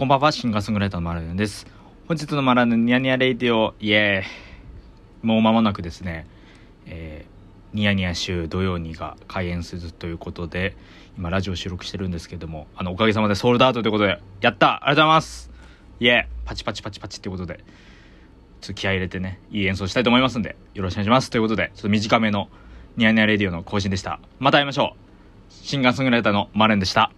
こんばんは、シンガーソングライターのマラヌです。本日のマラヌニヤニヤレイディオ、イエーイもう間もなくですね、えー、ニヤニヤ週土曜にが開演するということで、今ラジオ収録してるんですけども、あの、おかげさまでソールドアウトということで、やったありがとうございますイエーパチパチパチパチっていうことで、ちょっと気合入れてね、いい演奏したいと思いますんで、よろしくお願いします。ということで、ちょっと短めのニヤニヤレディオの更新でした。また会いましょう。シンガーソングライターのマレンでした。